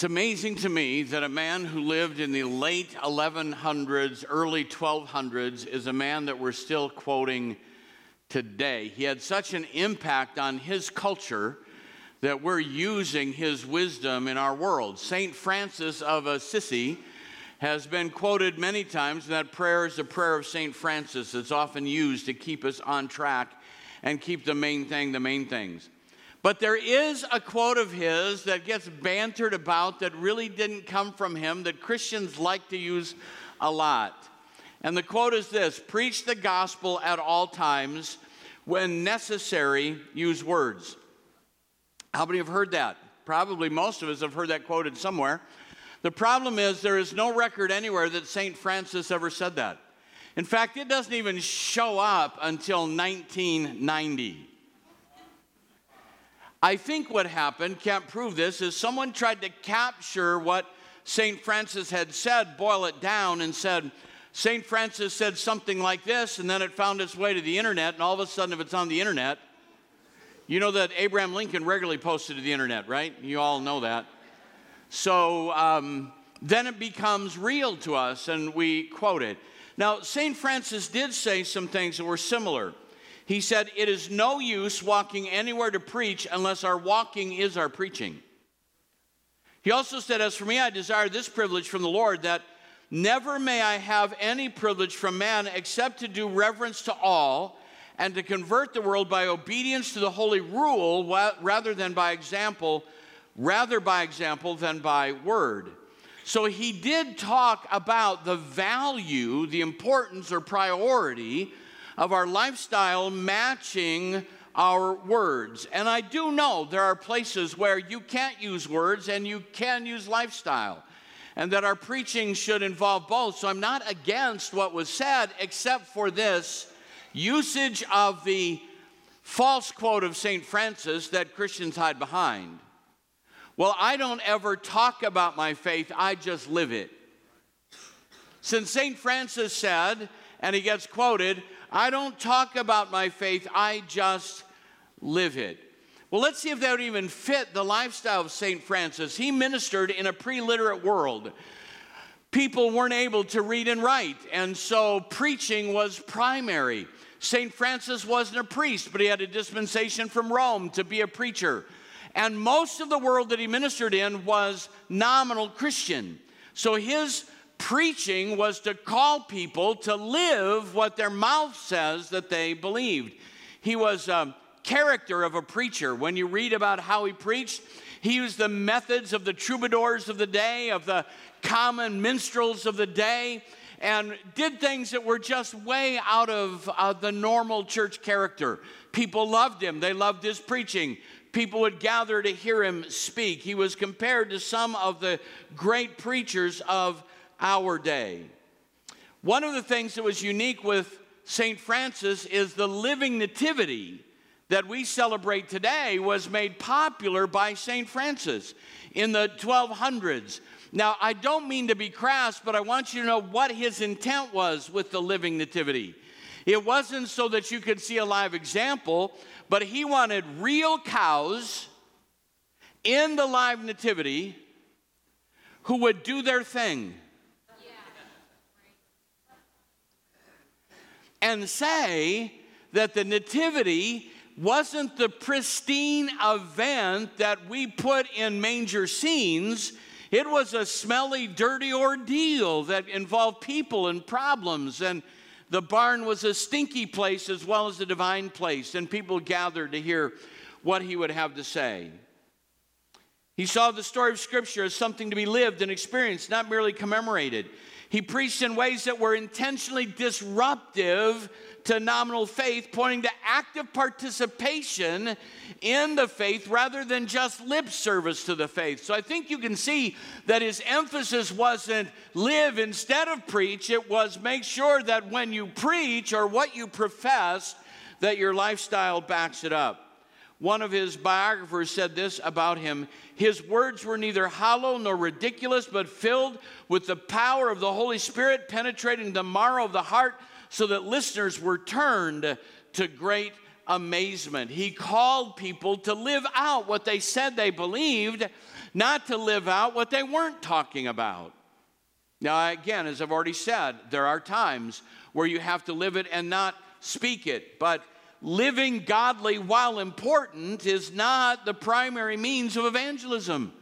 It's amazing to me that a man who lived in the late 1100s, early 1200s, is a man that we're still quoting today. He had such an impact on his culture that we're using his wisdom in our world. St. Francis of Assisi has been quoted many times. That prayer is a prayer of St. Francis. It's often used to keep us on track and keep the main thing the main things. But there is a quote of his that gets bantered about that really didn't come from him that Christians like to use a lot. And the quote is this Preach the gospel at all times. When necessary, use words. How many have heard that? Probably most of us have heard that quoted somewhere. The problem is, there is no record anywhere that St. Francis ever said that. In fact, it doesn't even show up until 1990. I think what happened, can't prove this, is someone tried to capture what St. Francis had said, boil it down, and said, St. Francis said something like this, and then it found its way to the internet, and all of a sudden, if it's on the internet, you know that Abraham Lincoln regularly posted to the internet, right? You all know that. So um, then it becomes real to us, and we quote it. Now, St. Francis did say some things that were similar. He said, It is no use walking anywhere to preach unless our walking is our preaching. He also said, As for me, I desire this privilege from the Lord that never may I have any privilege from man except to do reverence to all and to convert the world by obedience to the holy rule rather than by example, rather by example than by word. So he did talk about the value, the importance or priority of our lifestyle matching our words. And I do know there are places where you can't use words and you can use lifestyle, and that our preaching should involve both. So I'm not against what was said, except for this usage of the false quote of St. Francis that Christians hide behind. Well, I don't ever talk about my faith, I just live it. Since St. Francis said, and he gets quoted, I don't talk about my faith, I just live it. Well, let's see if that would even fit the lifestyle of St. Francis. He ministered in a pre literate world. People weren't able to read and write, and so preaching was primary. St. Francis wasn't a priest, but he had a dispensation from Rome to be a preacher. And most of the world that he ministered in was nominal Christian. So his preaching was to call people to live what their mouth says that they believed. He was a character of a preacher. When you read about how he preached, he used the methods of the troubadours of the day, of the common minstrels of the day, and did things that were just way out of uh, the normal church character. People loved him, they loved his preaching. People would gather to hear him speak. He was compared to some of the great preachers of our day. One of the things that was unique with St. Francis is the living nativity that we celebrate today was made popular by St. Francis in the 1200s. Now, I don't mean to be crass, but I want you to know what his intent was with the living nativity. It wasn't so that you could see a live example, but he wanted real cows in the live nativity who would do their thing. And say that the Nativity wasn't the pristine event that we put in manger scenes. It was a smelly, dirty ordeal that involved people and problems. And the barn was a stinky place as well as a divine place. And people gathered to hear what he would have to say. He saw the story of Scripture as something to be lived and experienced, not merely commemorated. He preached in ways that were intentionally disruptive to nominal faith, pointing to active participation in the faith rather than just lip service to the faith. So I think you can see that his emphasis wasn't live instead of preach, it was make sure that when you preach or what you profess, that your lifestyle backs it up. One of his biographers said this about him His words were neither hollow nor ridiculous, but filled with the power of the Holy Spirit, penetrating the marrow of the heart, so that listeners were turned to great amazement. He called people to live out what they said they believed, not to live out what they weren't talking about. Now, again, as I've already said, there are times where you have to live it and not speak it, but living godly while important is not the primary means of evangelism.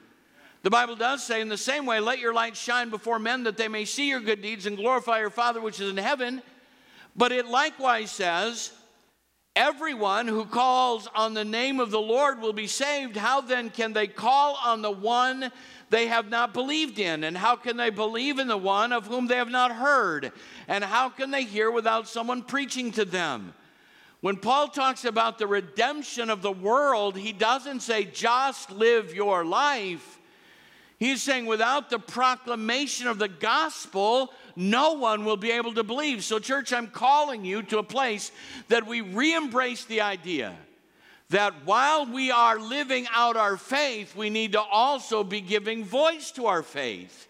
The Bible does say, in the same way, let your light shine before men that they may see your good deeds and glorify your Father which is in heaven. But it likewise says, Everyone who calls on the name of the Lord will be saved. How then can they call on the one they have not believed in? And how can they believe in the one of whom they have not heard? And how can they hear without someone preaching to them? When Paul talks about the redemption of the world, he doesn't say just live your life. He's saying without the proclamation of the gospel, no one will be able to believe. So, church, I'm calling you to a place that we re embrace the idea that while we are living out our faith, we need to also be giving voice to our faith.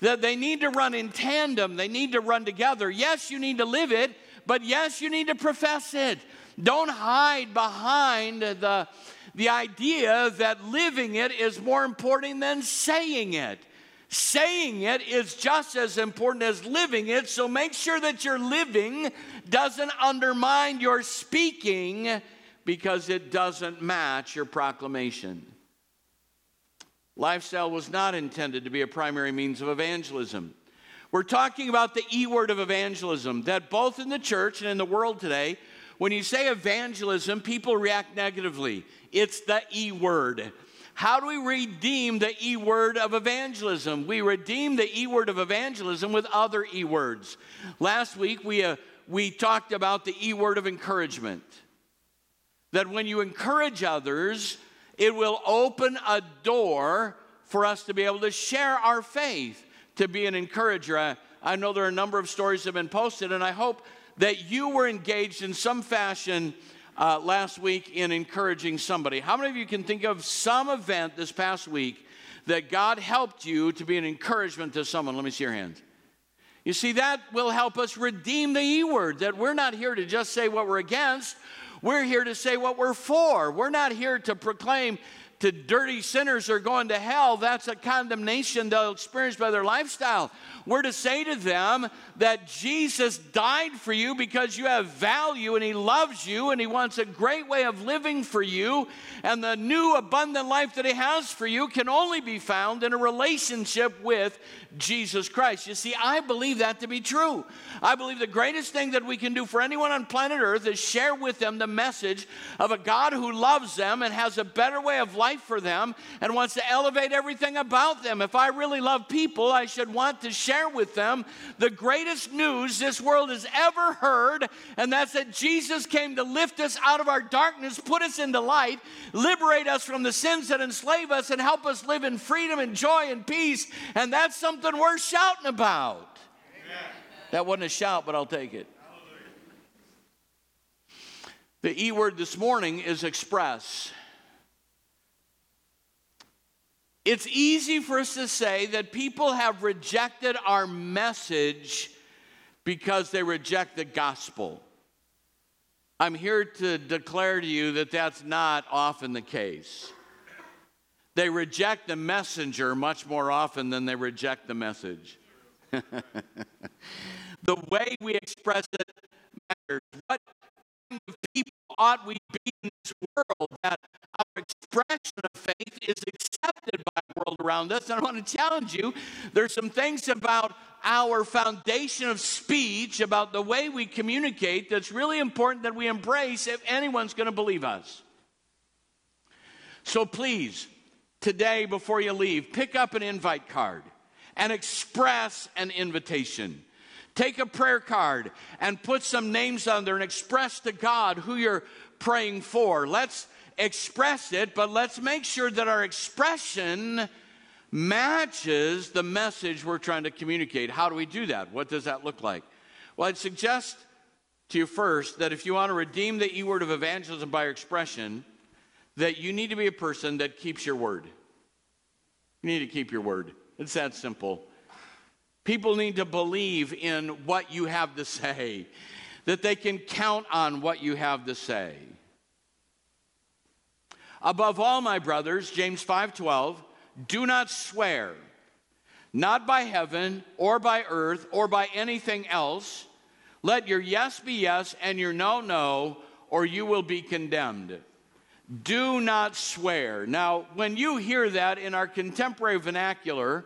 That they need to run in tandem, they need to run together. Yes, you need to live it, but yes, you need to profess it. Don't hide behind the the idea that living it is more important than saying it. Saying it is just as important as living it, so make sure that your living doesn't undermine your speaking because it doesn't match your proclamation. Lifestyle was not intended to be a primary means of evangelism. We're talking about the E word of evangelism that both in the church and in the world today, when you say evangelism, people react negatively. It's the E word. How do we redeem the E word of evangelism? We redeem the E word of evangelism with other E words. Last week, we, uh, we talked about the E word of encouragement. That when you encourage others, it will open a door for us to be able to share our faith, to be an encourager. I, I know there are a number of stories that have been posted, and I hope that you were engaged in some fashion uh, last week in encouraging somebody. How many of you can think of some event this past week that God helped you to be an encouragement to someone? Let me see your hands. You see, that will help us redeem the E word, that we're not here to just say what we're against, we're here to say what we're for. We're not here to proclaim to dirty sinners are going to hell, that's a condemnation they'll experience by their lifestyle. We're to say to them that Jesus died for you because you have value and He loves you and He wants a great way of living for you. And the new abundant life that He has for you can only be found in a relationship with Jesus Christ. You see, I believe that to be true. I believe the greatest thing that we can do for anyone on planet Earth is share with them the message of a God who loves them and has a better way of life for them and wants to elevate everything about them. If I really love people, I should want to share with them the greatest news this world has ever heard, and that's that Jesus came to lift us out of our darkness, put us into light, liberate us from the sins that enslave us, and help us live in freedom and joy and peace. And that's something worth shouting about. Amen. That wasn't a shout, but I'll take it. The E word this morning is express. It's easy for us to say that people have rejected our message because they reject the gospel. I'm here to declare to you that that's not often the case. They reject the messenger much more often than they reject the message. the way we express it matters. What kind of people ought we be in this world that our expression of faith is accepted by the world around us? And I want to challenge you there's some things about our foundation of speech, about the way we communicate, that's really important that we embrace if anyone's going to believe us. So please, today before you leave, pick up an invite card and express an invitation. Take a prayer card and put some names on there and express to God who you're praying for. Let's express it, but let's make sure that our expression matches the message we're trying to communicate. How do we do that? What does that look like? Well, I'd suggest to you first that if you want to redeem the E word of evangelism by your expression, that you need to be a person that keeps your word. You need to keep your word. It's that simple. People need to believe in what you have to say, that they can count on what you have to say. Above all, my brothers, James 5:12, do not swear, not by heaven or by earth or by anything else. Let your yes be yes and your no no, or you will be condemned. Do not swear. Now, when you hear that in our contemporary vernacular,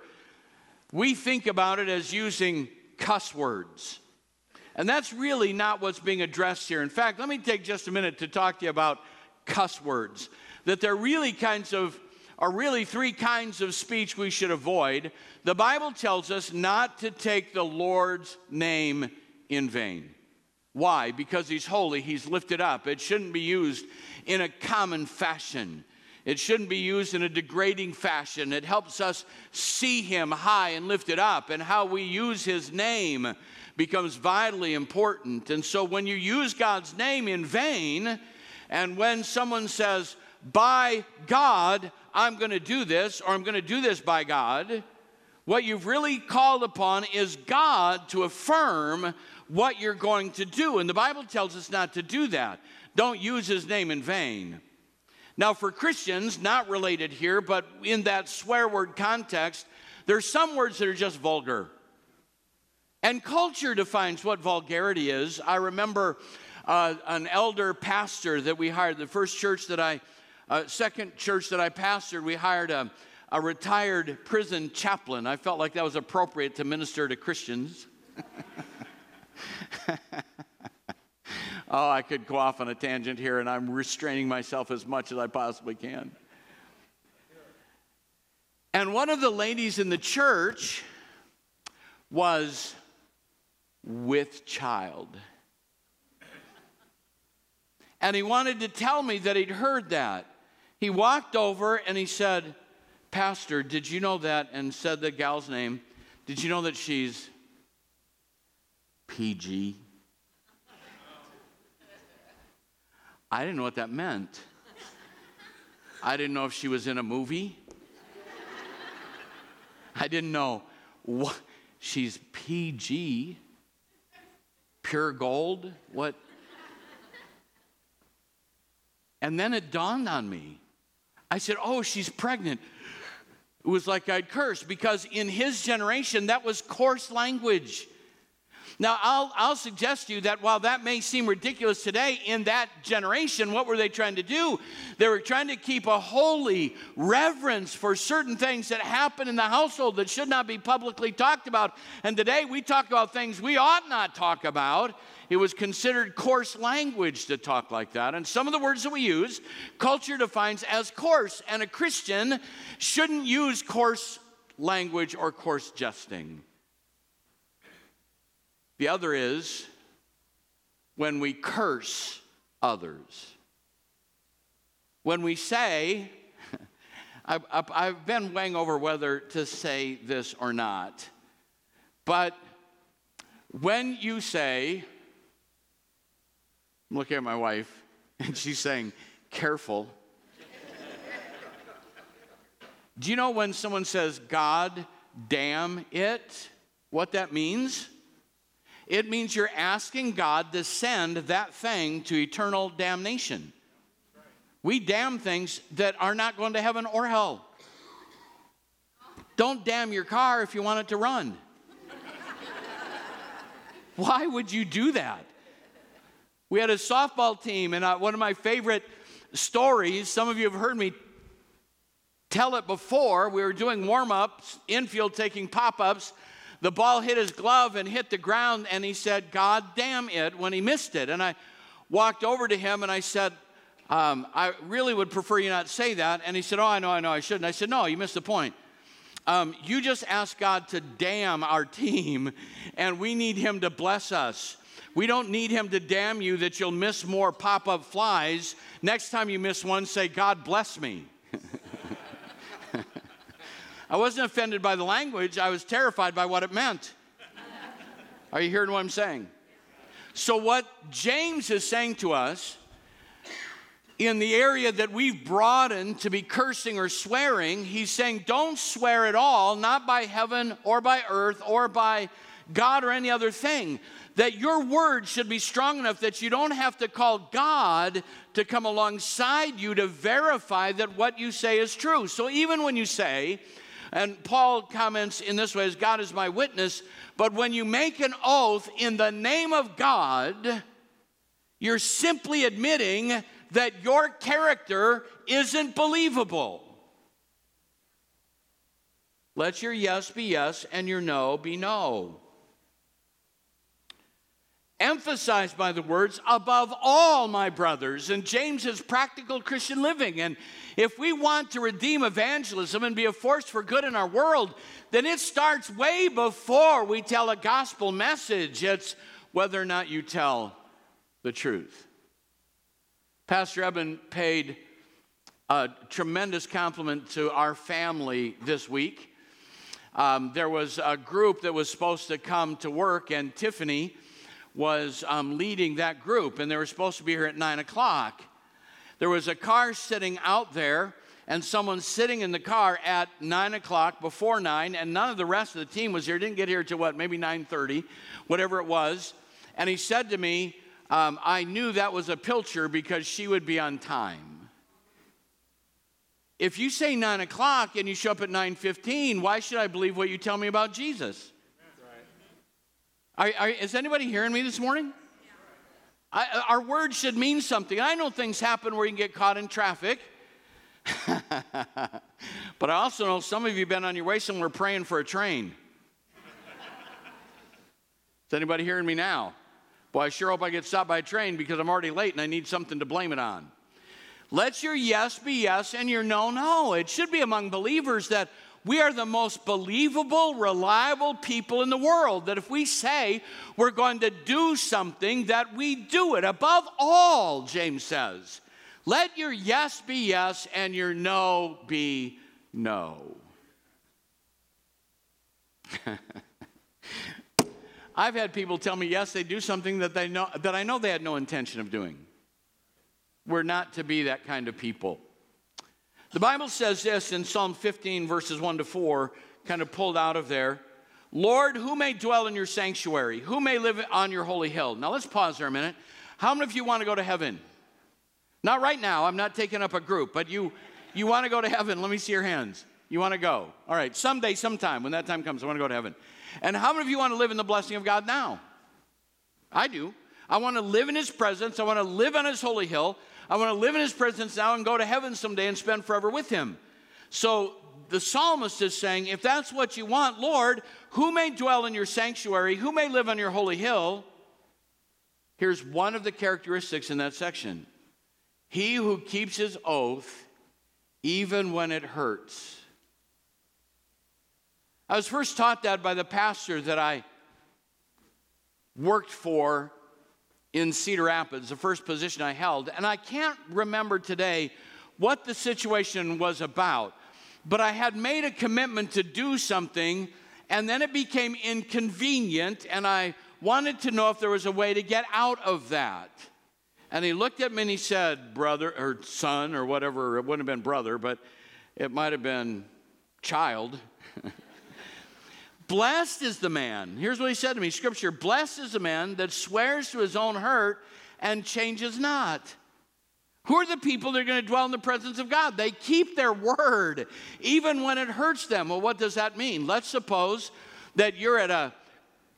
we think about it as using cuss words. And that's really not what's being addressed here. In fact, let me take just a minute to talk to you about cuss words that there really kinds of are really three kinds of speech we should avoid. The Bible tells us not to take the Lord's name in vain. Why? Because he's holy, he's lifted up. It shouldn't be used in a common fashion. It shouldn't be used in a degrading fashion. It helps us see him high and lifted up, and how we use his name becomes vitally important. And so when you use God's name in vain, and when someone says, by God, I'm going to do this, or I'm going to do this by God. What you've really called upon is God to affirm what you're going to do. And the Bible tells us not to do that. Don't use his name in vain. Now, for Christians, not related here, but in that swear word context, there's some words that are just vulgar. And culture defines what vulgarity is. I remember uh, an elder pastor that we hired, the first church that I uh, second church that I pastored, we hired a, a retired prison chaplain. I felt like that was appropriate to minister to Christians. oh, I could go off on a tangent here, and I'm restraining myself as much as I possibly can. And one of the ladies in the church was with child. And he wanted to tell me that he'd heard that. He walked over and he said, Pastor, did you know that? And said the gal's name. Did you know that she's PG? I didn't know what that meant. I didn't know if she was in a movie. I didn't know what she's PG, pure gold. What? And then it dawned on me I said, Oh, she's pregnant. It was like I'd cursed because in his generation, that was coarse language. Now, I'll, I'll suggest to you that while that may seem ridiculous today, in that generation, what were they trying to do? They were trying to keep a holy reverence for certain things that happen in the household that should not be publicly talked about. And today we talk about things we ought not talk about. It was considered coarse language to talk like that. And some of the words that we use, culture defines as coarse. And a Christian shouldn't use coarse language or coarse jesting. The other is when we curse others. When we say, I've, I've been weighing over whether to say this or not, but when you say, I'm looking at my wife, and she's saying, careful. Do you know when someone says, God damn it, what that means? It means you're asking God to send that thing to eternal damnation. We damn things that are not going to heaven or hell. Don't damn your car if you want it to run. Why would you do that? We had a softball team, and uh, one of my favorite stories, some of you have heard me tell it before. We were doing warm ups, infield taking pop ups. The ball hit his glove and hit the ground, and he said, God damn it, when he missed it. And I walked over to him and I said, um, I really would prefer you not say that. And he said, Oh, I know, I know, I shouldn't. I said, No, you missed the point. Um, you just asked God to damn our team, and we need Him to bless us. We don't need him to damn you that you'll miss more pop up flies. Next time you miss one, say, God bless me. I wasn't offended by the language, I was terrified by what it meant. Are you hearing what I'm saying? So, what James is saying to us in the area that we've broadened to be cursing or swearing, he's saying, don't swear at all, not by heaven or by earth or by God or any other thing. That your word should be strong enough that you don't have to call God to come alongside you to verify that what you say is true. So even when you say, and Paul comments in this way as God is my witness, but when you make an oath in the name of God, you're simply admitting that your character isn't believable. Let your yes be yes and your no be no. Emphasized by the words, above all, my brothers. And James is practical Christian living. And if we want to redeem evangelism and be a force for good in our world, then it starts way before we tell a gospel message. It's whether or not you tell the truth. Pastor Eben paid a tremendous compliment to our family this week. Um, there was a group that was supposed to come to work, and Tiffany was um, leading that group, and they were supposed to be here at 9 o'clock. There was a car sitting out there, and someone sitting in the car at 9 o'clock before 9, and none of the rest of the team was here. Didn't get here till what, maybe 9.30, whatever it was. And he said to me, um, I knew that was a pilcher because she would be on time. If you say 9 o'clock and you show up at 9.15, why should I believe what you tell me about Jesus? Are, are, is anybody hearing me this morning? I, uh, our words should mean something. I know things happen where you can get caught in traffic. but I also know some of you have been on your way somewhere praying for a train. Is anybody hearing me now? Boy, I sure hope I get stopped by a train because I'm already late and I need something to blame it on. Let your yes be yes and your no, no. It should be among believers that we are the most believable, reliable people in the world. That if we say we're going to do something, that we do it. Above all, James says, let your yes be yes and your no be no. I've had people tell me, yes, they do something that, they know, that I know they had no intention of doing. We're not to be that kind of people. The Bible says this in Psalm 15, verses 1 to 4, kind of pulled out of there. Lord, who may dwell in your sanctuary? Who may live on your holy hill? Now let's pause there a minute. How many of you want to go to heaven? Not right now, I'm not taking up a group, but you, you want to go to heaven. Let me see your hands. You want to go. All right, someday, sometime, when that time comes, I want to go to heaven. And how many of you want to live in the blessing of God now? I do. I want to live in His presence. I want to live on His holy hill. I want to live in His presence now and go to heaven someday and spend forever with Him. So the psalmist is saying, if that's what you want, Lord, who may dwell in your sanctuary? Who may live on your holy hill? Here's one of the characteristics in that section He who keeps his oath, even when it hurts. I was first taught that by the pastor that I worked for in Cedar Rapids, the first position I held. And I can't remember today what the situation was about, but I had made a commitment to do something, and then it became inconvenient, and I wanted to know if there was a way to get out of that. And he looked at me and he said, Brother, or son, or whatever, it wouldn't have been brother, but it might have been child. Blessed is the man. Here's what he said to me Scripture Blessed is the man that swears to his own hurt and changes not. Who are the people that are going to dwell in the presence of God? They keep their word, even when it hurts them. Well, what does that mean? Let's suppose that you're at a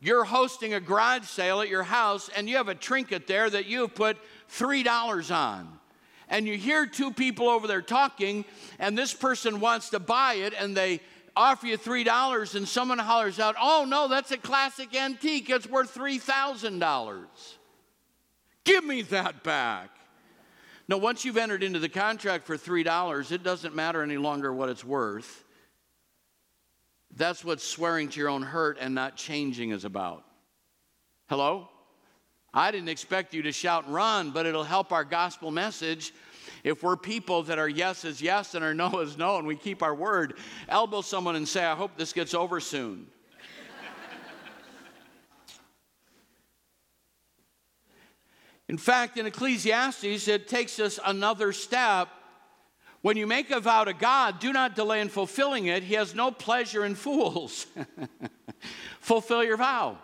you're hosting a garage sale at your house and you have a trinket there that you have put $3 on. And you hear two people over there talking, and this person wants to buy it, and they offer you $3 and someone hollers out, oh no, that's a classic antique, it's worth $3,000. Give me that back. No, once you've entered into the contract for $3, it doesn't matter any longer what it's worth. That's what swearing to your own hurt and not changing is about. Hello? I didn't expect you to shout run, but it'll help our gospel message if we're people that are yes is yes and our no is no and we keep our word, elbow someone and say, I hope this gets over soon. In fact, in Ecclesiastes, it takes us another step. When you make a vow to God, do not delay in fulfilling it. He has no pleasure in fools. fulfill your vow.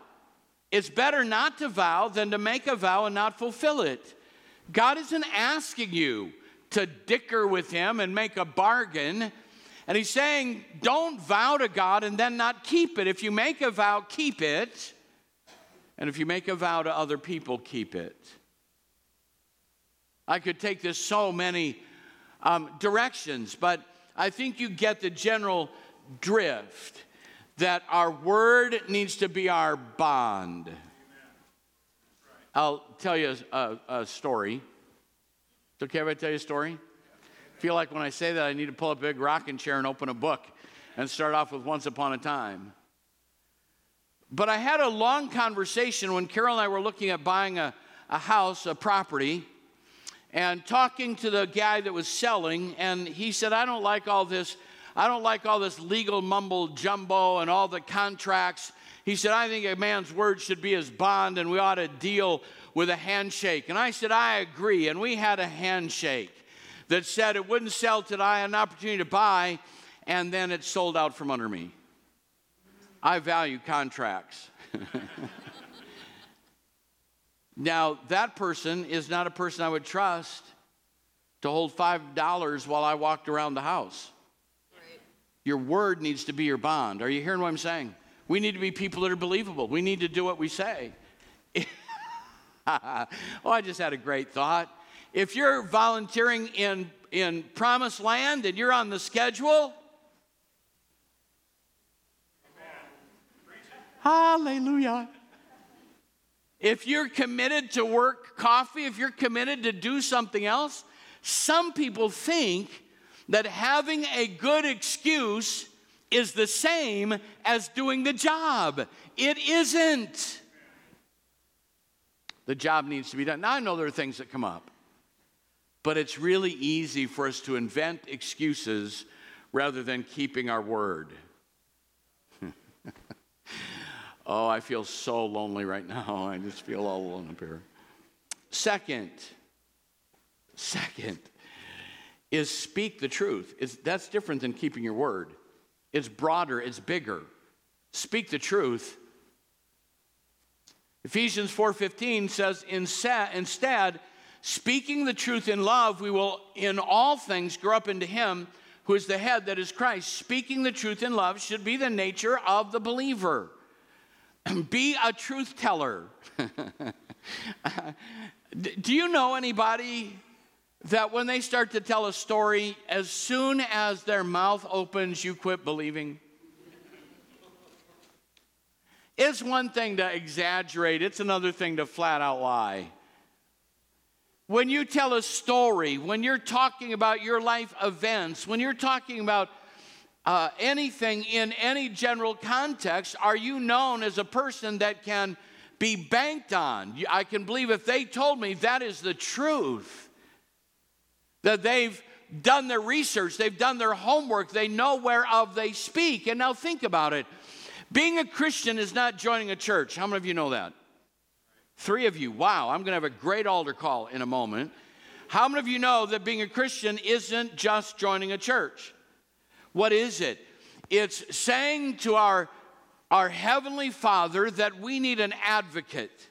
It's better not to vow than to make a vow and not fulfill it. God isn't asking you to dicker with Him and make a bargain. And He's saying, don't vow to God and then not keep it. If you make a vow, keep it. And if you make a vow to other people, keep it. I could take this so many um, directions, but I think you get the general drift that our word needs to be our bond. I'll tell you a, a, a story. It's okay if I tell you a story? I feel like when I say that, I need to pull up a big rocking chair and open a book and start off with Once Upon a Time. But I had a long conversation when Carol and I were looking at buying a, a house, a property, and talking to the guy that was selling, and he said, I don't like all this I don't like all this legal mumble jumbo and all the contracts. He said, I think a man's word should be his bond and we ought to deal with a handshake. And I said, I agree. And we had a handshake that said it wouldn't sell till I had an opportunity to buy, and then it sold out from under me. I value contracts. now, that person is not a person I would trust to hold $5 while I walked around the house. Your word needs to be your bond. Are you hearing what I'm saying? We need to be people that are believable. We need to do what we say. oh, I just had a great thought. If you're volunteering in, in promised land and you're on the schedule, hallelujah. If you're committed to work coffee, if you're committed to do something else, some people think that having a good excuse is the same as doing the job. It isn't. The job needs to be done. Now, I know there are things that come up, but it's really easy for us to invent excuses rather than keeping our word. oh, I feel so lonely right now. I just feel all alone up here. Second, second, is speak the truth. It's, that's different than keeping your word. It's broader, it's bigger. Speak the truth. Ephesians 4:15 says instead speaking the truth in love we will in all things grow up into him who is the head that is Christ. Speaking the truth in love should be the nature of the believer. be a truth teller. Do you know anybody that when they start to tell a story, as soon as their mouth opens, you quit believing? It's one thing to exaggerate, it's another thing to flat out lie. When you tell a story, when you're talking about your life events, when you're talking about uh, anything in any general context, are you known as a person that can be banked on? I can believe if they told me that is the truth that they've done their research, they've done their homework, they know whereof they speak. And now think about it. Being a Christian is not joining a church. How many of you know that? Three of you. Wow, I'm going to have a great altar call in a moment. How many of you know that being a Christian isn't just joining a church? What is it? It's saying to our, our Heavenly Father that we need an advocate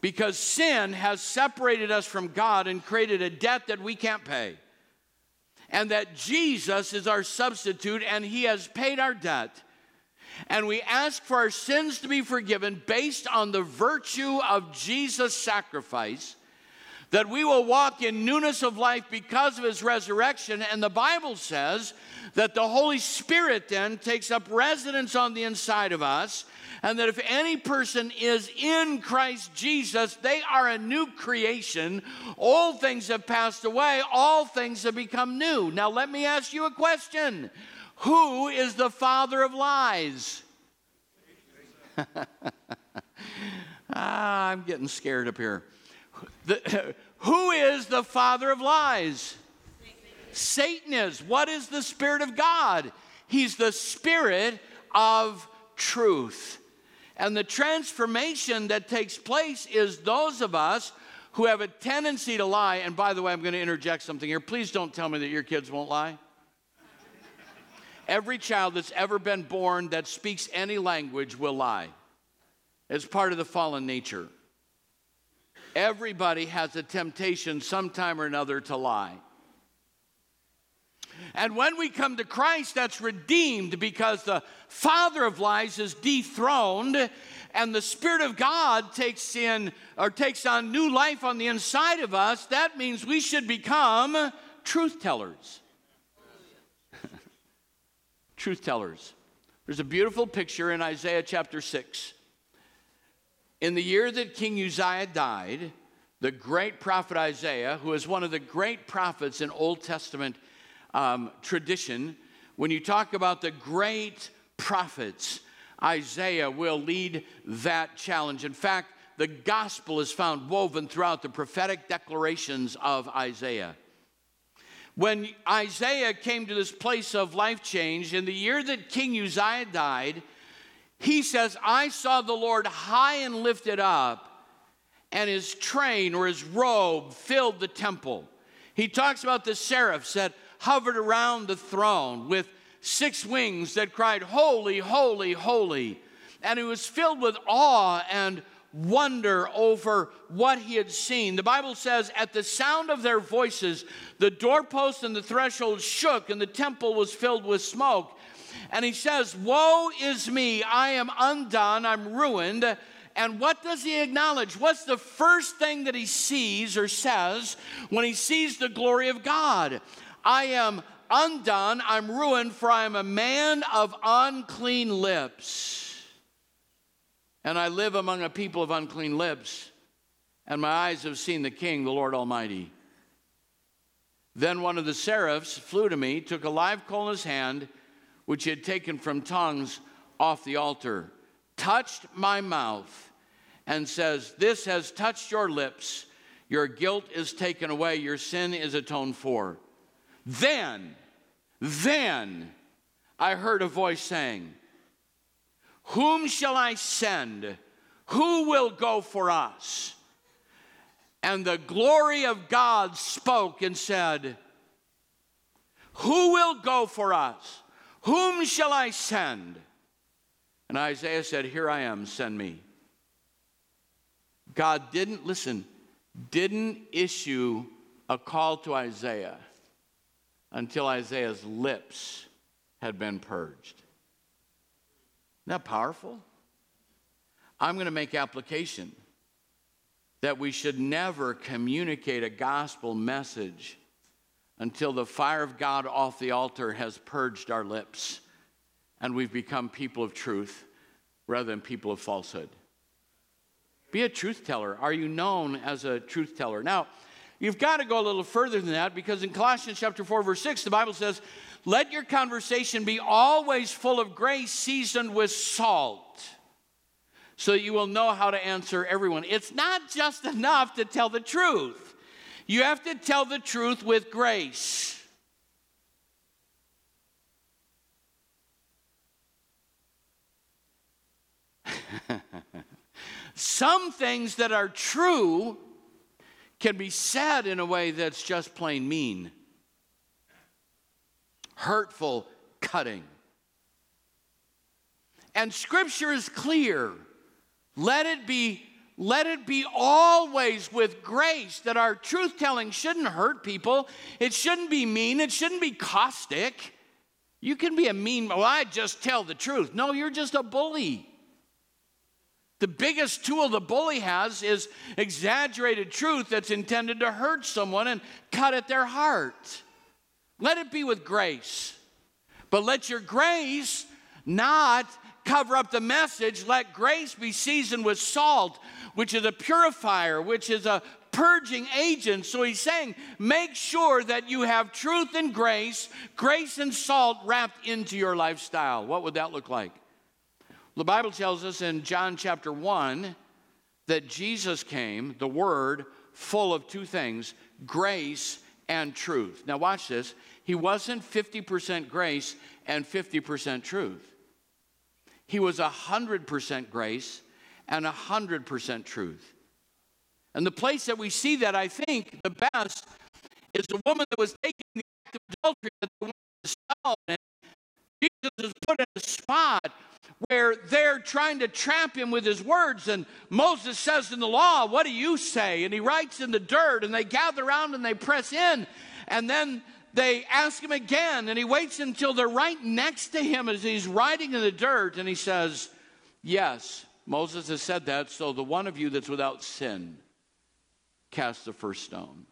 because sin has separated us from God and created a debt that we can't pay. And that Jesus is our substitute and he has paid our debt. And we ask for our sins to be forgiven based on the virtue of Jesus' sacrifice, that we will walk in newness of life because of his resurrection. And the Bible says that the Holy Spirit then takes up residence on the inside of us and that if any person is in Christ Jesus, they are a new creation. All things have passed away, all things have become new. Now, let me ask you a question Who is the father of lies? ah, I'm getting scared up here. The, who is the father of lies? Satan is. What is the Spirit of God? He's the Spirit of truth. And the transformation that takes place is those of us who have a tendency to lie. And by the way, I'm going to interject something here. Please don't tell me that your kids won't lie. Every child that's ever been born that speaks any language will lie. It's part of the fallen nature. Everybody has a temptation sometime or another to lie. And when we come to Christ, that's redeemed because the father of lies is dethroned and the Spirit of God takes in or takes on new life on the inside of us. That means we should become truth tellers. truth tellers. There's a beautiful picture in Isaiah chapter 6. In the year that King Uzziah died, the great prophet Isaiah, who is one of the great prophets in Old Testament um, tradition, when you talk about the great prophets, Isaiah will lead that challenge. In fact, the gospel is found woven throughout the prophetic declarations of Isaiah. When Isaiah came to this place of life change, in the year that King Uzziah died, he says, I saw the Lord high and lifted up, and his train or his robe filled the temple. He talks about the seraphs that hovered around the throne with six wings that cried, Holy, holy, holy. And he was filled with awe and wonder over what he had seen. The Bible says, at the sound of their voices, the doorpost and the threshold shook, and the temple was filled with smoke. And he says, Woe is me, I am undone, I'm ruined. And what does he acknowledge? What's the first thing that he sees or says when he sees the glory of God? I am undone, I'm ruined, for I am a man of unclean lips. And I live among a people of unclean lips, and my eyes have seen the King, the Lord Almighty. Then one of the seraphs flew to me, took a live coal in his hand, which he had taken from tongues off the altar, touched my mouth, and says, This has touched your lips. Your guilt is taken away, your sin is atoned for. Then, then I heard a voice saying, Whom shall I send? Who will go for us? And the glory of God spoke and said, Who will go for us? Whom shall I send? And Isaiah said, Here I am, send me. God didn't, listen, didn't issue a call to Isaiah until Isaiah's lips had been purged. Isn't that powerful? I'm going to make application that we should never communicate a gospel message until the fire of God off the altar has purged our lips and we've become people of truth rather than people of falsehood. Be a truth teller. Are you known as a truth teller? Now, You've got to go a little further than that because in Colossians chapter 4 verse 6 the Bible says, "Let your conversation be always full of grace, seasoned with salt." So that you will know how to answer everyone. It's not just enough to tell the truth. You have to tell the truth with grace. Some things that are true can be said in a way that's just plain mean, hurtful, cutting. And scripture is clear. Let it be let it be always with grace that our truth telling shouldn't hurt people. It shouldn't be mean. It shouldn't be caustic. You can be a mean, well, I just tell the truth. No, you're just a bully. The biggest tool the bully has is exaggerated truth that's intended to hurt someone and cut at their heart. Let it be with grace. But let your grace not cover up the message. Let grace be seasoned with salt, which is a purifier, which is a purging agent. So he's saying, make sure that you have truth and grace, grace and salt wrapped into your lifestyle. What would that look like? The Bible tells us in John chapter 1 that Jesus came, the Word, full of two things grace and truth. Now, watch this. He wasn't 50% grace and 50% truth, he was 100% grace and 100% truth. And the place that we see that, I think, the best is the woman that was taken in the act of adultery that they wanted to stone. And Jesus is put in a spot where they're trying to trap him with his words. And Moses says in the law, What do you say? And he writes in the dirt, and they gather around and they press in. And then they ask him again, and he waits until they're right next to him as he's riding in the dirt, and he says, Yes, Moses has said that, so the one of you that's without sin cast the first stone.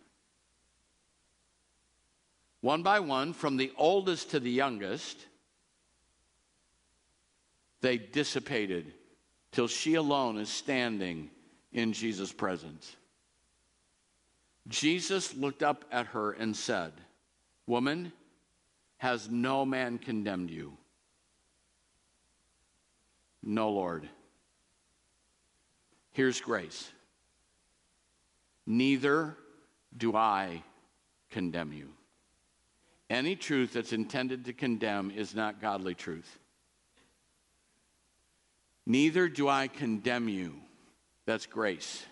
One by one, from the oldest to the youngest, they dissipated till she alone is standing in Jesus' presence. Jesus looked up at her and said, Woman, has no man condemned you? No, Lord. Here's grace. Neither do I condemn you. Any truth that's intended to condemn is not godly truth. Neither do I condemn you. That's grace.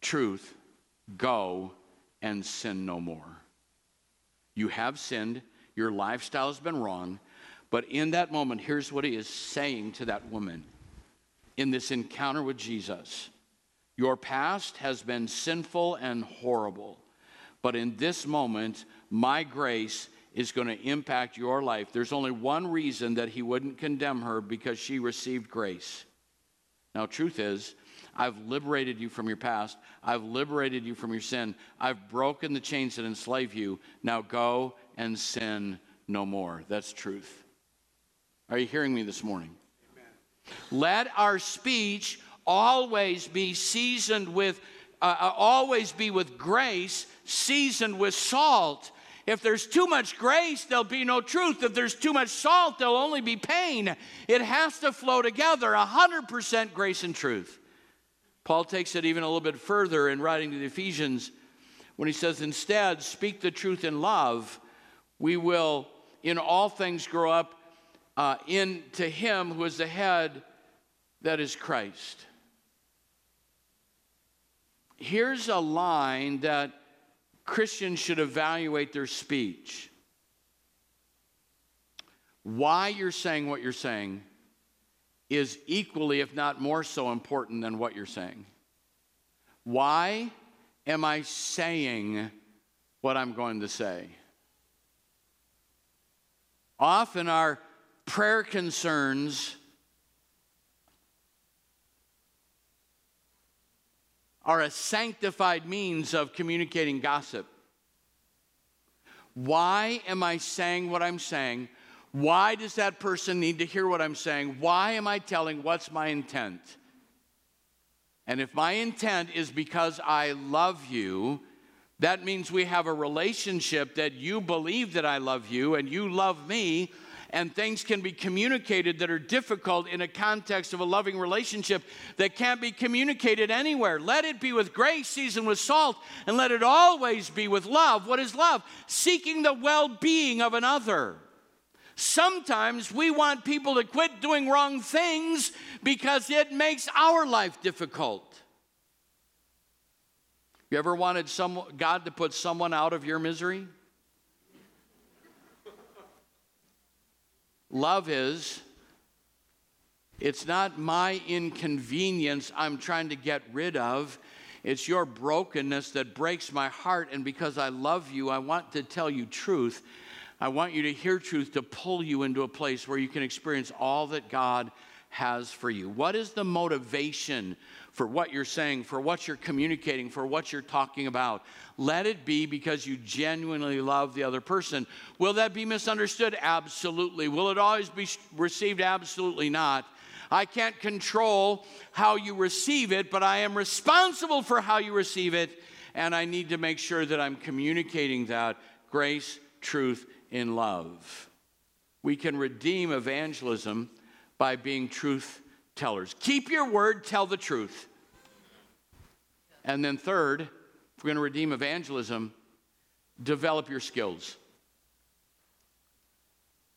Truth, go and sin no more. You have sinned, your lifestyle has been wrong, but in that moment, here's what he is saying to that woman in this encounter with Jesus Your past has been sinful and horrible, but in this moment, my grace is going to impact your life. There's only one reason that he wouldn't condemn her because she received grace. Now, truth is, I've liberated you from your past. I've liberated you from your sin. I've broken the chains that enslave you. Now go and sin no more. That's truth. Are you hearing me this morning? Amen. Let our speech always be seasoned with, uh, uh always be with grace, seasoned with salt if there's too much grace, there'll be no truth. If there's too much salt, there'll only be pain. It has to flow together 100% grace and truth. Paul takes it even a little bit further in writing to the Ephesians when he says, Instead, speak the truth in love. We will, in all things, grow up uh, into Him who is the head, that is Christ. Here's a line that Christians should evaluate their speech. Why you're saying what you're saying is equally, if not more so, important than what you're saying. Why am I saying what I'm going to say? Often our prayer concerns are a sanctified means of communicating gossip. Why am I saying what I'm saying? Why does that person need to hear what I'm saying? Why am I telling what's my intent? And if my intent is because I love you, that means we have a relationship that you believe that I love you and you love me, and things can be communicated that are difficult in a context of a loving relationship that can't be communicated anywhere. Let it be with grace, seasoned with salt, and let it always be with love. What is love? Seeking the well being of another. Sometimes we want people to quit doing wrong things because it makes our life difficult. You ever wanted some, God to put someone out of your misery? Love is, it's not my inconvenience I'm trying to get rid of. It's your brokenness that breaks my heart. And because I love you, I want to tell you truth. I want you to hear truth to pull you into a place where you can experience all that God has for you. What is the motivation for what you're saying, for what you're communicating, for what you're talking about. Let it be because you genuinely love the other person. Will that be misunderstood? Absolutely. Will it always be received? Absolutely not. I can't control how you receive it, but I am responsible for how you receive it, and I need to make sure that I'm communicating that grace, truth, in love. We can redeem evangelism by being truth tellers. Keep your word, tell the truth. And then, third, if we're going to redeem evangelism, develop your skills.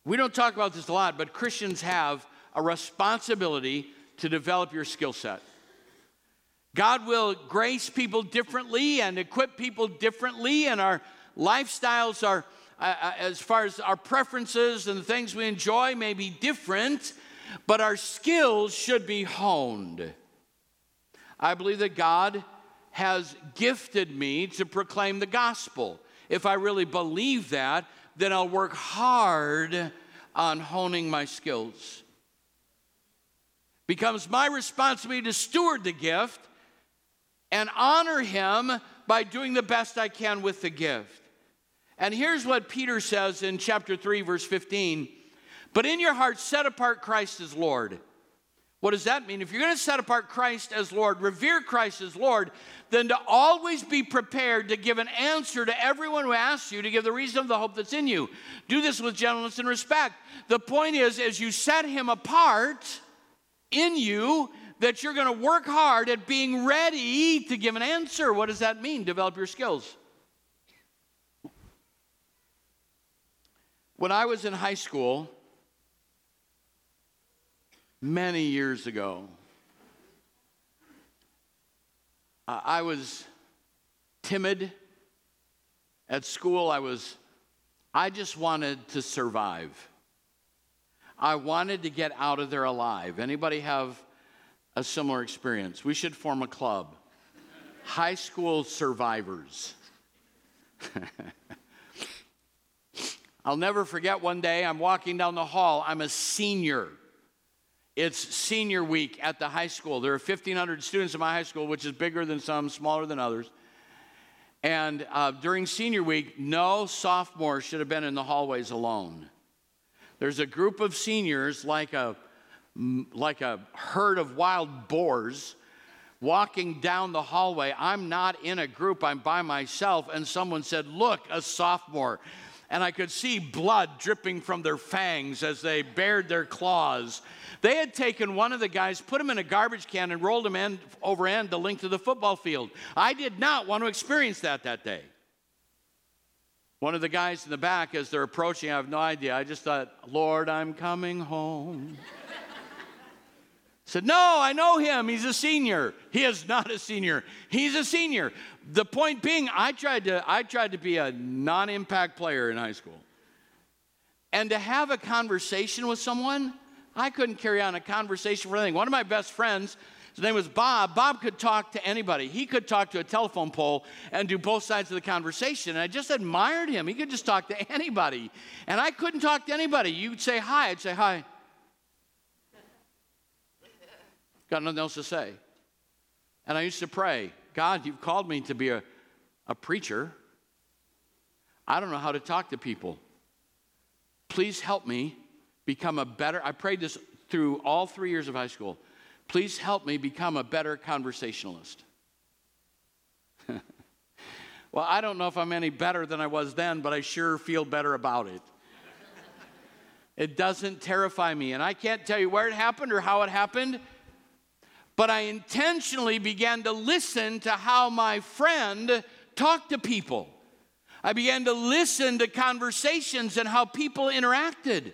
We don't talk about this a lot, but Christians have a responsibility to develop your skill set. God will grace people differently and equip people differently, and our lifestyles are uh, as far as our preferences and the things we enjoy may be different, but our skills should be honed. I believe that God has gifted me to proclaim the gospel. If I really believe that, then I'll work hard on honing my skills. Becomes my responsibility to steward the gift and honor him by doing the best I can with the gift. And here's what Peter says in chapter 3, verse 15 But in your heart, set apart Christ as Lord. What does that mean? If you're going to set apart Christ as Lord, revere Christ as Lord, then to always be prepared to give an answer to everyone who asks you to give the reason of the hope that's in you. Do this with gentleness and respect. The point is, as you set him apart in you, that you're going to work hard at being ready to give an answer. What does that mean? Develop your skills. When I was in high school, many years ago, I was timid at school. I was, I just wanted to survive. I wanted to get out of there alive. Anybody have a similar experience? We should form a club. High school survivors. I'll never forget one day I'm walking down the hall. I'm a senior. It's senior week at the high school. There are 1,500 students in my high school, which is bigger than some, smaller than others. And uh, during senior week, no sophomore should have been in the hallways alone. There's a group of seniors, like a, like a herd of wild boars, walking down the hallway. I'm not in a group, I'm by myself. And someone said, Look, a sophomore and I could see blood dripping from their fangs as they bared their claws. They had taken one of the guys, put him in a garbage can, and rolled him end over end the length of the football field. I did not want to experience that that day. One of the guys in the back, as they're approaching, I have no idea. I just thought, Lord, I'm coming home. Said, No, I know him. He's a senior. He is not a senior. He's a senior. The point being, I tried to, I tried to be a non impact player in high school. And to have a conversation with someone, I couldn't carry on a conversation for anything. One of my best friends, his name was Bob. Bob could talk to anybody. He could talk to a telephone pole and do both sides of the conversation. And I just admired him. He could just talk to anybody. And I couldn't talk to anybody. You'd say hi, I'd say hi. Got nothing else to say. And I used to pray, God, you've called me to be a, a preacher. I don't know how to talk to people. Please help me become a better, I prayed this through all three years of high school. Please help me become a better conversationalist. well, I don't know if I'm any better than I was then, but I sure feel better about it. it doesn't terrify me. And I can't tell you where it happened or how it happened but I intentionally began to listen to how my friend talked to people. I began to listen to conversations and how people interacted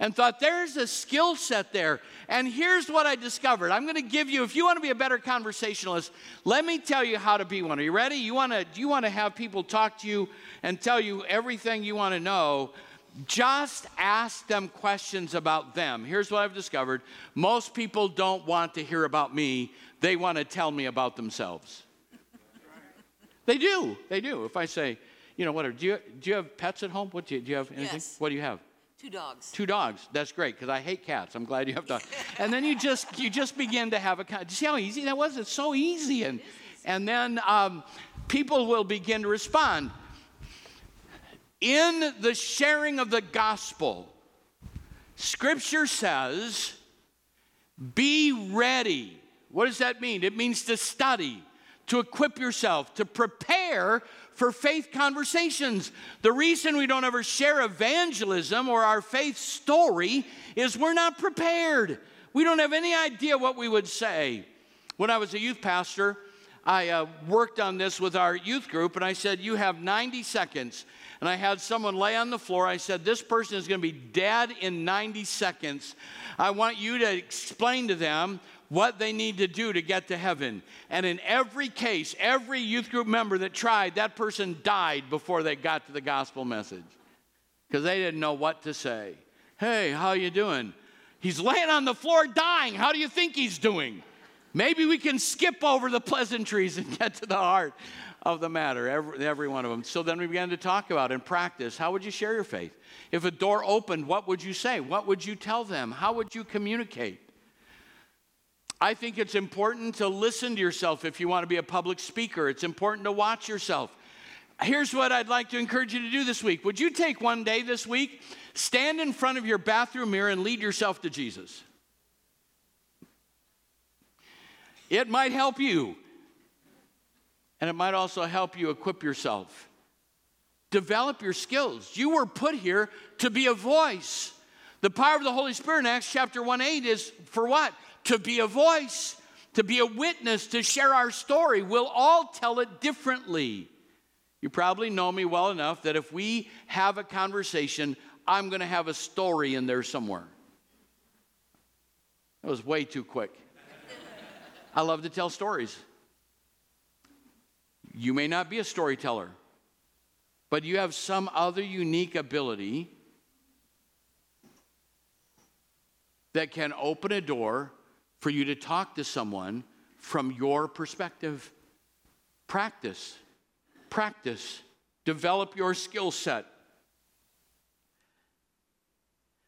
and thought there's a skill set there. And here's what I discovered. I'm going to give you if you want to be a better conversationalist, let me tell you how to be one. Are you ready? You want to you want to have people talk to you and tell you everything you want to know? Just ask them questions about them. Here's what I've discovered most people don't want to hear about me, they want to tell me about themselves. they do, they do. If I say, you know, what, do you, do you have pets at home? What do you, do you have anything? Yes. What do you have? Two dogs. Two dogs. That's great because I hate cats. I'm glad you have dogs. and then you just you just begin to have a. Do you see how easy that was? It's so easy, and and then um, people will begin to respond in the sharing of the gospel, Scripture says, be ready. What does that mean? It means to study, to equip yourself, to prepare for faith conversations. The reason we don't ever share evangelism or our faith story is we're not prepared. We don't have any idea what we would say. When I was a youth pastor, I uh, worked on this with our youth group, and I said, You have 90 seconds and I had someone lay on the floor. I said, This person is going to be dead in 90 seconds. I want you to explain to them what they need to do to get to heaven. And in every case, every youth group member that tried, that person died before they got to the gospel message. because they didn't know what to say. Hey, how you doing? He's laying on the floor dying. How do you think he's doing? Maybe we can skip over the pleasantries and get to the heart of the matter, every, every one of them. So then we began to talk about and practice how would you share your faith? If a door opened, what would you say? What would you tell them? How would you communicate? I think it's important to listen to yourself if you want to be a public speaker. It's important to watch yourself. Here's what I'd like to encourage you to do this week. Would you take one day this week, stand in front of your bathroom mirror, and lead yourself to Jesus? It might help you, and it might also help you equip yourself. Develop your skills. You were put here to be a voice. The power of the Holy Spirit in Acts chapter 1 8 is for what? To be a voice, to be a witness, to share our story. We'll all tell it differently. You probably know me well enough that if we have a conversation, I'm going to have a story in there somewhere. That was way too quick. I love to tell stories. You may not be a storyteller, but you have some other unique ability that can open a door for you to talk to someone from your perspective. Practice, practice, develop your skill set.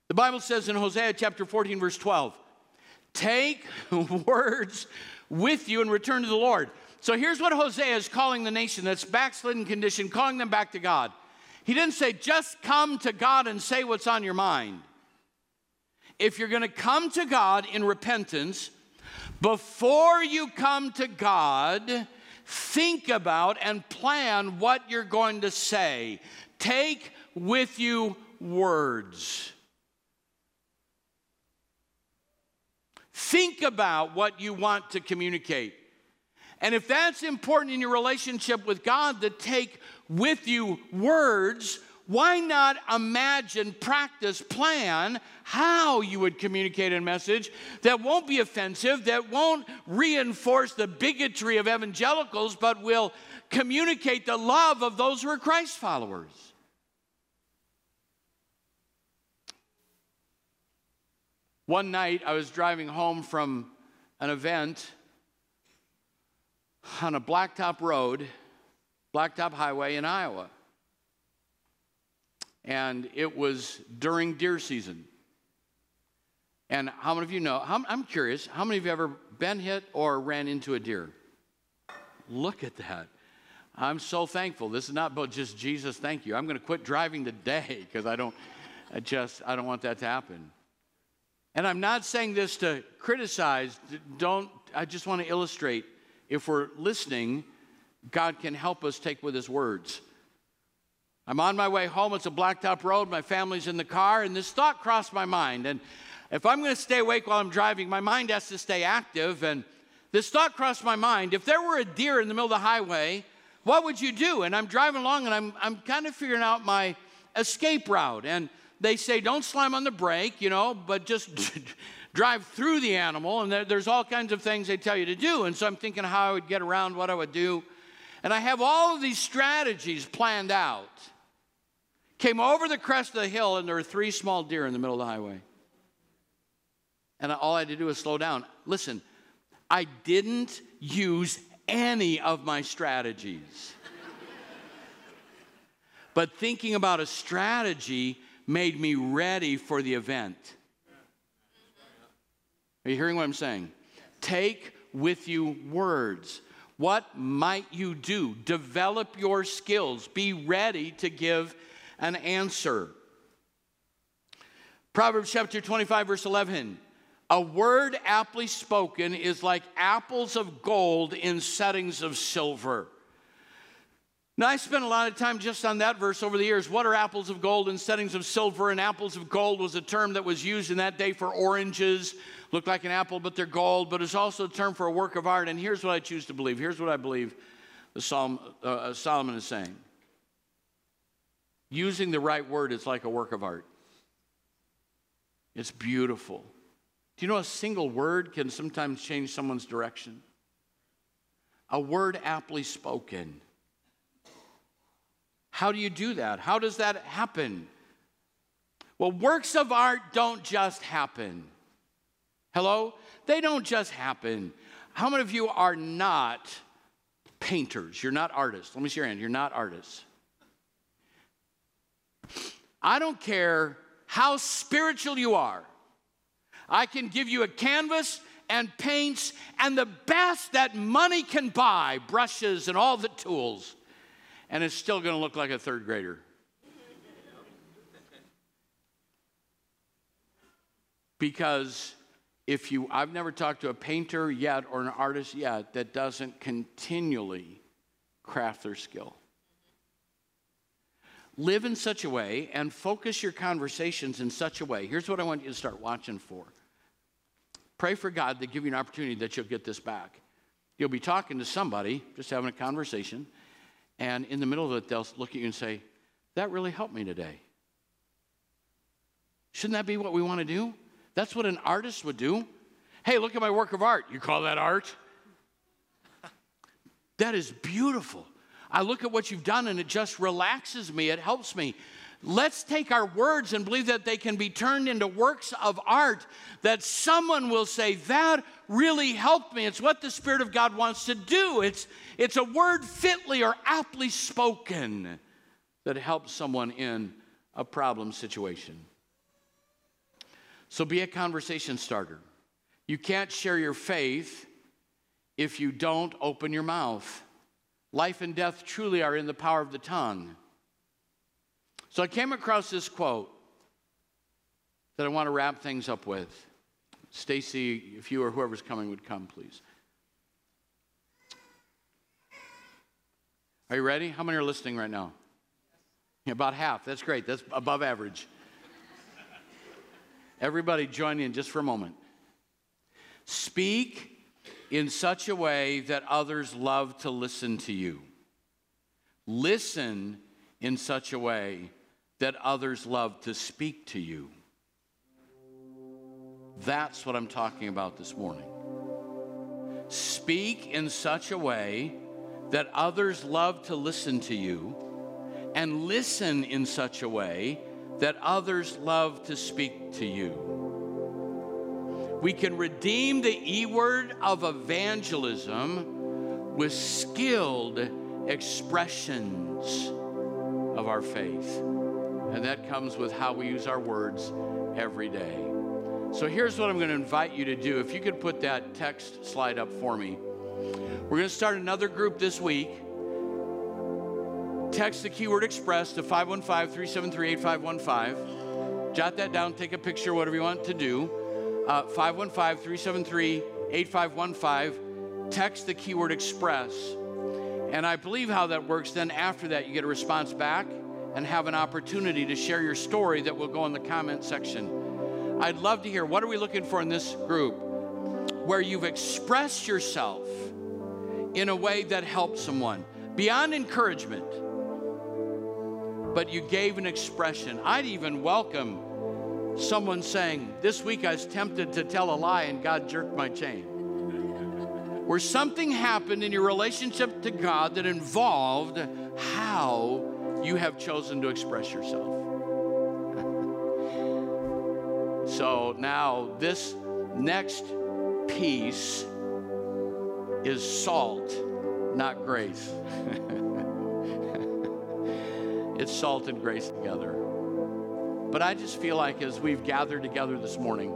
The Bible says in Hosea chapter 14, verse 12, take words with you and return to the Lord. So here's what Hosea is calling the nation that's backslidden condition, calling them back to God. He didn't say, just come to God and say what's on your mind. If you're going to come to God in repentance, before you come to God, think about and plan what you're going to say. Take with you words. Think about what you want to communicate. And if that's important in your relationship with God to take with you words, why not imagine, practice, plan how you would communicate a message that won't be offensive, that won't reinforce the bigotry of evangelicals, but will communicate the love of those who are Christ followers? One night I was driving home from an event on a blacktop road, blacktop highway in Iowa. And it was during deer season. And how many of you know? I'm curious, how many of you ever been hit or ran into a deer? Look at that. I'm so thankful. This is not about just Jesus, thank you. I'm going to quit driving today because I don't, I just, I don't want that to happen. And I'm not saying this to criticize, don't, I just want to illustrate. If we're listening, God can help us take with His words. I'm on my way home. It's a blacktop road. My family's in the car, and this thought crossed my mind. And if I'm going to stay awake while I'm driving, my mind has to stay active. And this thought crossed my mind if there were a deer in the middle of the highway, what would you do? And I'm driving along, and I'm, I'm kind of figuring out my escape route. And they say don't slam on the brake, you know, but just drive through the animal. And there, there's all kinds of things they tell you to do. And so I'm thinking how I would get around, what I would do. And I have all of these strategies planned out. Came over the crest of the hill, and there were three small deer in the middle of the highway. And all I had to do was slow down. Listen, I didn't use any of my strategies. but thinking about a strategy made me ready for the event. Are you hearing what I'm saying? Take with you words. What might you do? Develop your skills. Be ready to give an answer. Proverbs chapter 25, verse 11. A word aptly spoken is like apples of gold in settings of silver. Now, I spent a lot of time just on that verse over the years. What are apples of gold in settings of silver? And apples of gold was a term that was used in that day for oranges. Look like an apple, but they're gold. But it's also a term for a work of art. And here's what I choose to believe. Here's what I believe the Psalm, uh, uh Solomon is saying. Using the right word is like a work of art. It's beautiful. Do you know a single word can sometimes change someone's direction? A word aptly spoken how do you do that? How does that happen? Well, works of art don't just happen. Hello? They don't just happen. How many of you are not painters? You're not artists. Let me see your hand. You're not artists. I don't care how spiritual you are. I can give you a canvas and paints and the best that money can buy brushes and all the tools and it's still going to look like a third grader. because if you, I've never talked to a painter yet or an artist yet that doesn't continually craft their skill. Live in such a way and focus your conversations in such a way. Here's what I want you to start watching for. Pray for God to give you an opportunity that you'll get this back. You'll be talking to somebody, just having a conversation, and in the middle of it, they'll look at you and say, That really helped me today. Shouldn't that be what we want to do? That's what an artist would do. Hey, look at my work of art. You call that art? That is beautiful. I look at what you've done and it just relaxes me, it helps me. Let's take our words and believe that they can be turned into works of art that someone will say, That really helped me. It's what the Spirit of God wants to do. It's, it's a word fitly or aptly spoken that helps someone in a problem situation. So be a conversation starter. You can't share your faith if you don't open your mouth. Life and death truly are in the power of the tongue. So I came across this quote that I want to wrap things up with. Stacy, if you or whoever's coming would come, please. Are you ready? How many are listening right now? About half. That's great. That's above average. Everybody join in just for a moment. Speak in such a way that others love to listen to you. Listen in such a way that others love to speak to you. That's what I'm talking about this morning. Speak in such a way that others love to listen to you, and listen in such a way that others love to speak to you. We can redeem the E word of evangelism with skilled expressions of our faith. And that comes with how we use our words every day. So here's what I'm going to invite you to do. If you could put that text slide up for me. We're going to start another group this week. Text the keyword express to 515 373 8515. Jot that down, take a picture, whatever you want to do. Uh, 515 373 8515. Text the keyword express. And I believe how that works. Then after that, you get a response back and have an opportunity to share your story that will go in the comment section. I'd love to hear what are we looking for in this group where you've expressed yourself in a way that helps someone beyond encouragement, but you gave an expression. I'd even welcome someone saying, This week I was tempted to tell a lie and God jerked my chain. Where something happened in your relationship to God that involved how you have chosen to express yourself. so now, this next piece is salt, not grace. it's salt and grace together. But I just feel like as we've gathered together this morning,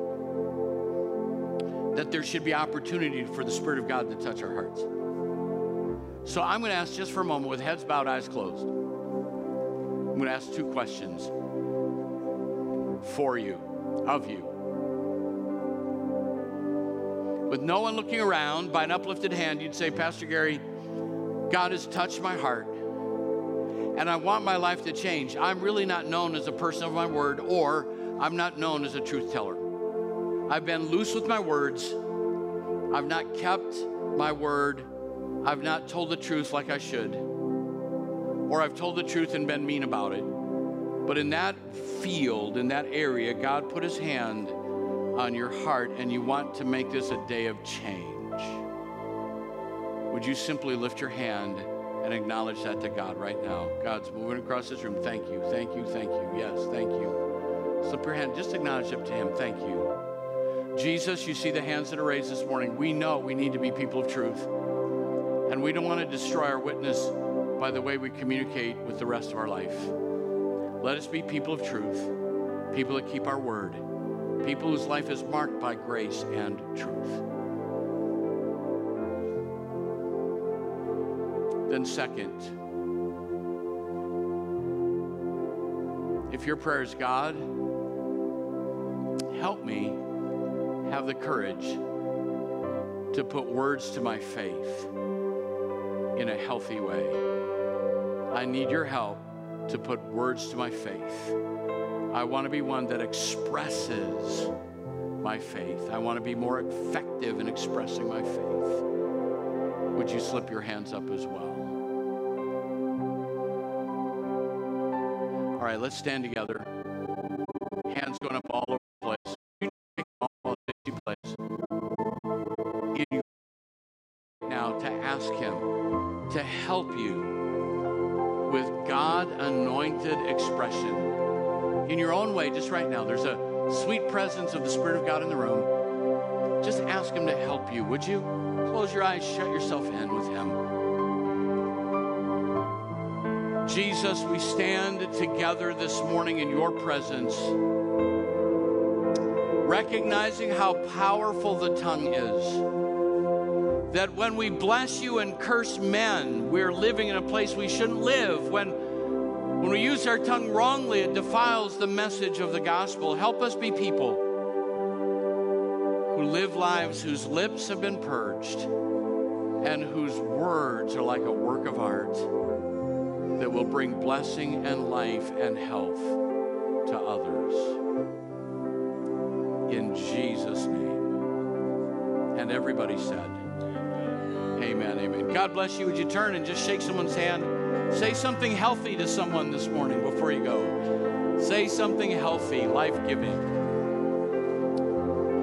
that there should be opportunity for the Spirit of God to touch our hearts. So I'm going to ask just for a moment with heads bowed, eyes closed. I'm going to ask two questions for you, of you. With no one looking around, by an uplifted hand, you'd say, Pastor Gary, God has touched my heart and I want my life to change. I'm really not known as a person of my word, or I'm not known as a truth teller. I've been loose with my words. I've not kept my word. I've not told the truth like I should or I've told the truth and been mean about it. But in that field, in that area, God put his hand on your heart and you want to make this a day of change. Would you simply lift your hand and acknowledge that to God right now? God's moving across this room. Thank you, thank you, thank you. Yes, thank you. Slip your hand, just acknowledge it to Him. Thank you. Jesus, you see the hands that are raised this morning. We know we need to be people of truth. And we don't want to destroy our witness by the way we communicate with the rest of our life. Let us be people of truth, people that keep our word, people whose life is marked by grace and truth. Then, second, if your prayer is God, help me have the courage to put words to my faith in a healthy way. I need your help to put words to my faith. I want to be one that expresses my faith. I want to be more effective in expressing my faith. Would you slip your hands up as well? Right, let's stand together. Hands going up all Jesus, we stand together this morning in your presence, recognizing how powerful the tongue is. That when we bless you and curse men, we're living in a place we shouldn't live. When, when we use our tongue wrongly, it defiles the message of the gospel. Help us be people who live lives whose lips have been purged and whose words are like a work of art that will bring blessing and life and health to others. In Jesus' name. And everybody said, Amen, amen. God bless you. Would you turn and just shake someone's hand? Say something healthy to someone this morning before you go. Say something healthy, life giving.